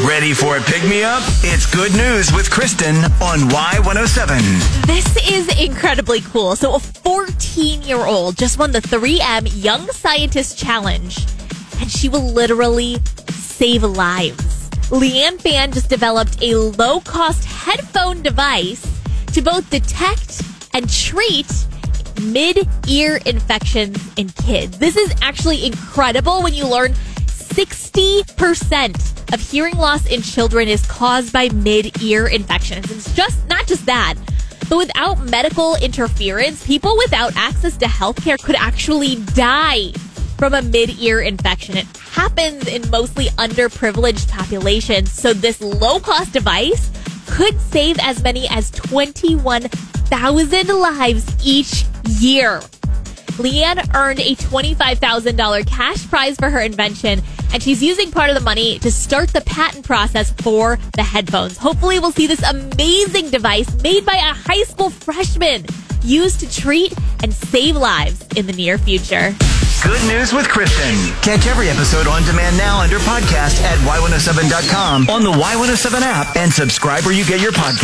Ready for a pick me up? It's good news with Kristen on Y107. This is incredibly cool. So, a 14 year old just won the 3M Young Scientist Challenge, and she will literally save lives. Leanne Fan just developed a low cost headphone device to both detect and treat mid ear infections in kids. This is actually incredible when you learn 60% of hearing loss in children is caused by mid ear infections. It's just not just that. But without medical interference, people without access to healthcare could actually die from a mid ear infection. It happens in mostly underprivileged populations. So this low cost device could save as many as 21,000 lives each year. Leanne earned a $25,000 cash prize for her invention, and she's using part of the money to start the patent process for the headphones. Hopefully, we'll see this amazing device made by a high school freshman used to treat and save lives in the near future. Good news with Kristen. Catch every episode on demand now under podcast at Y107.com on the Y107 app and subscribe where you get your podcast.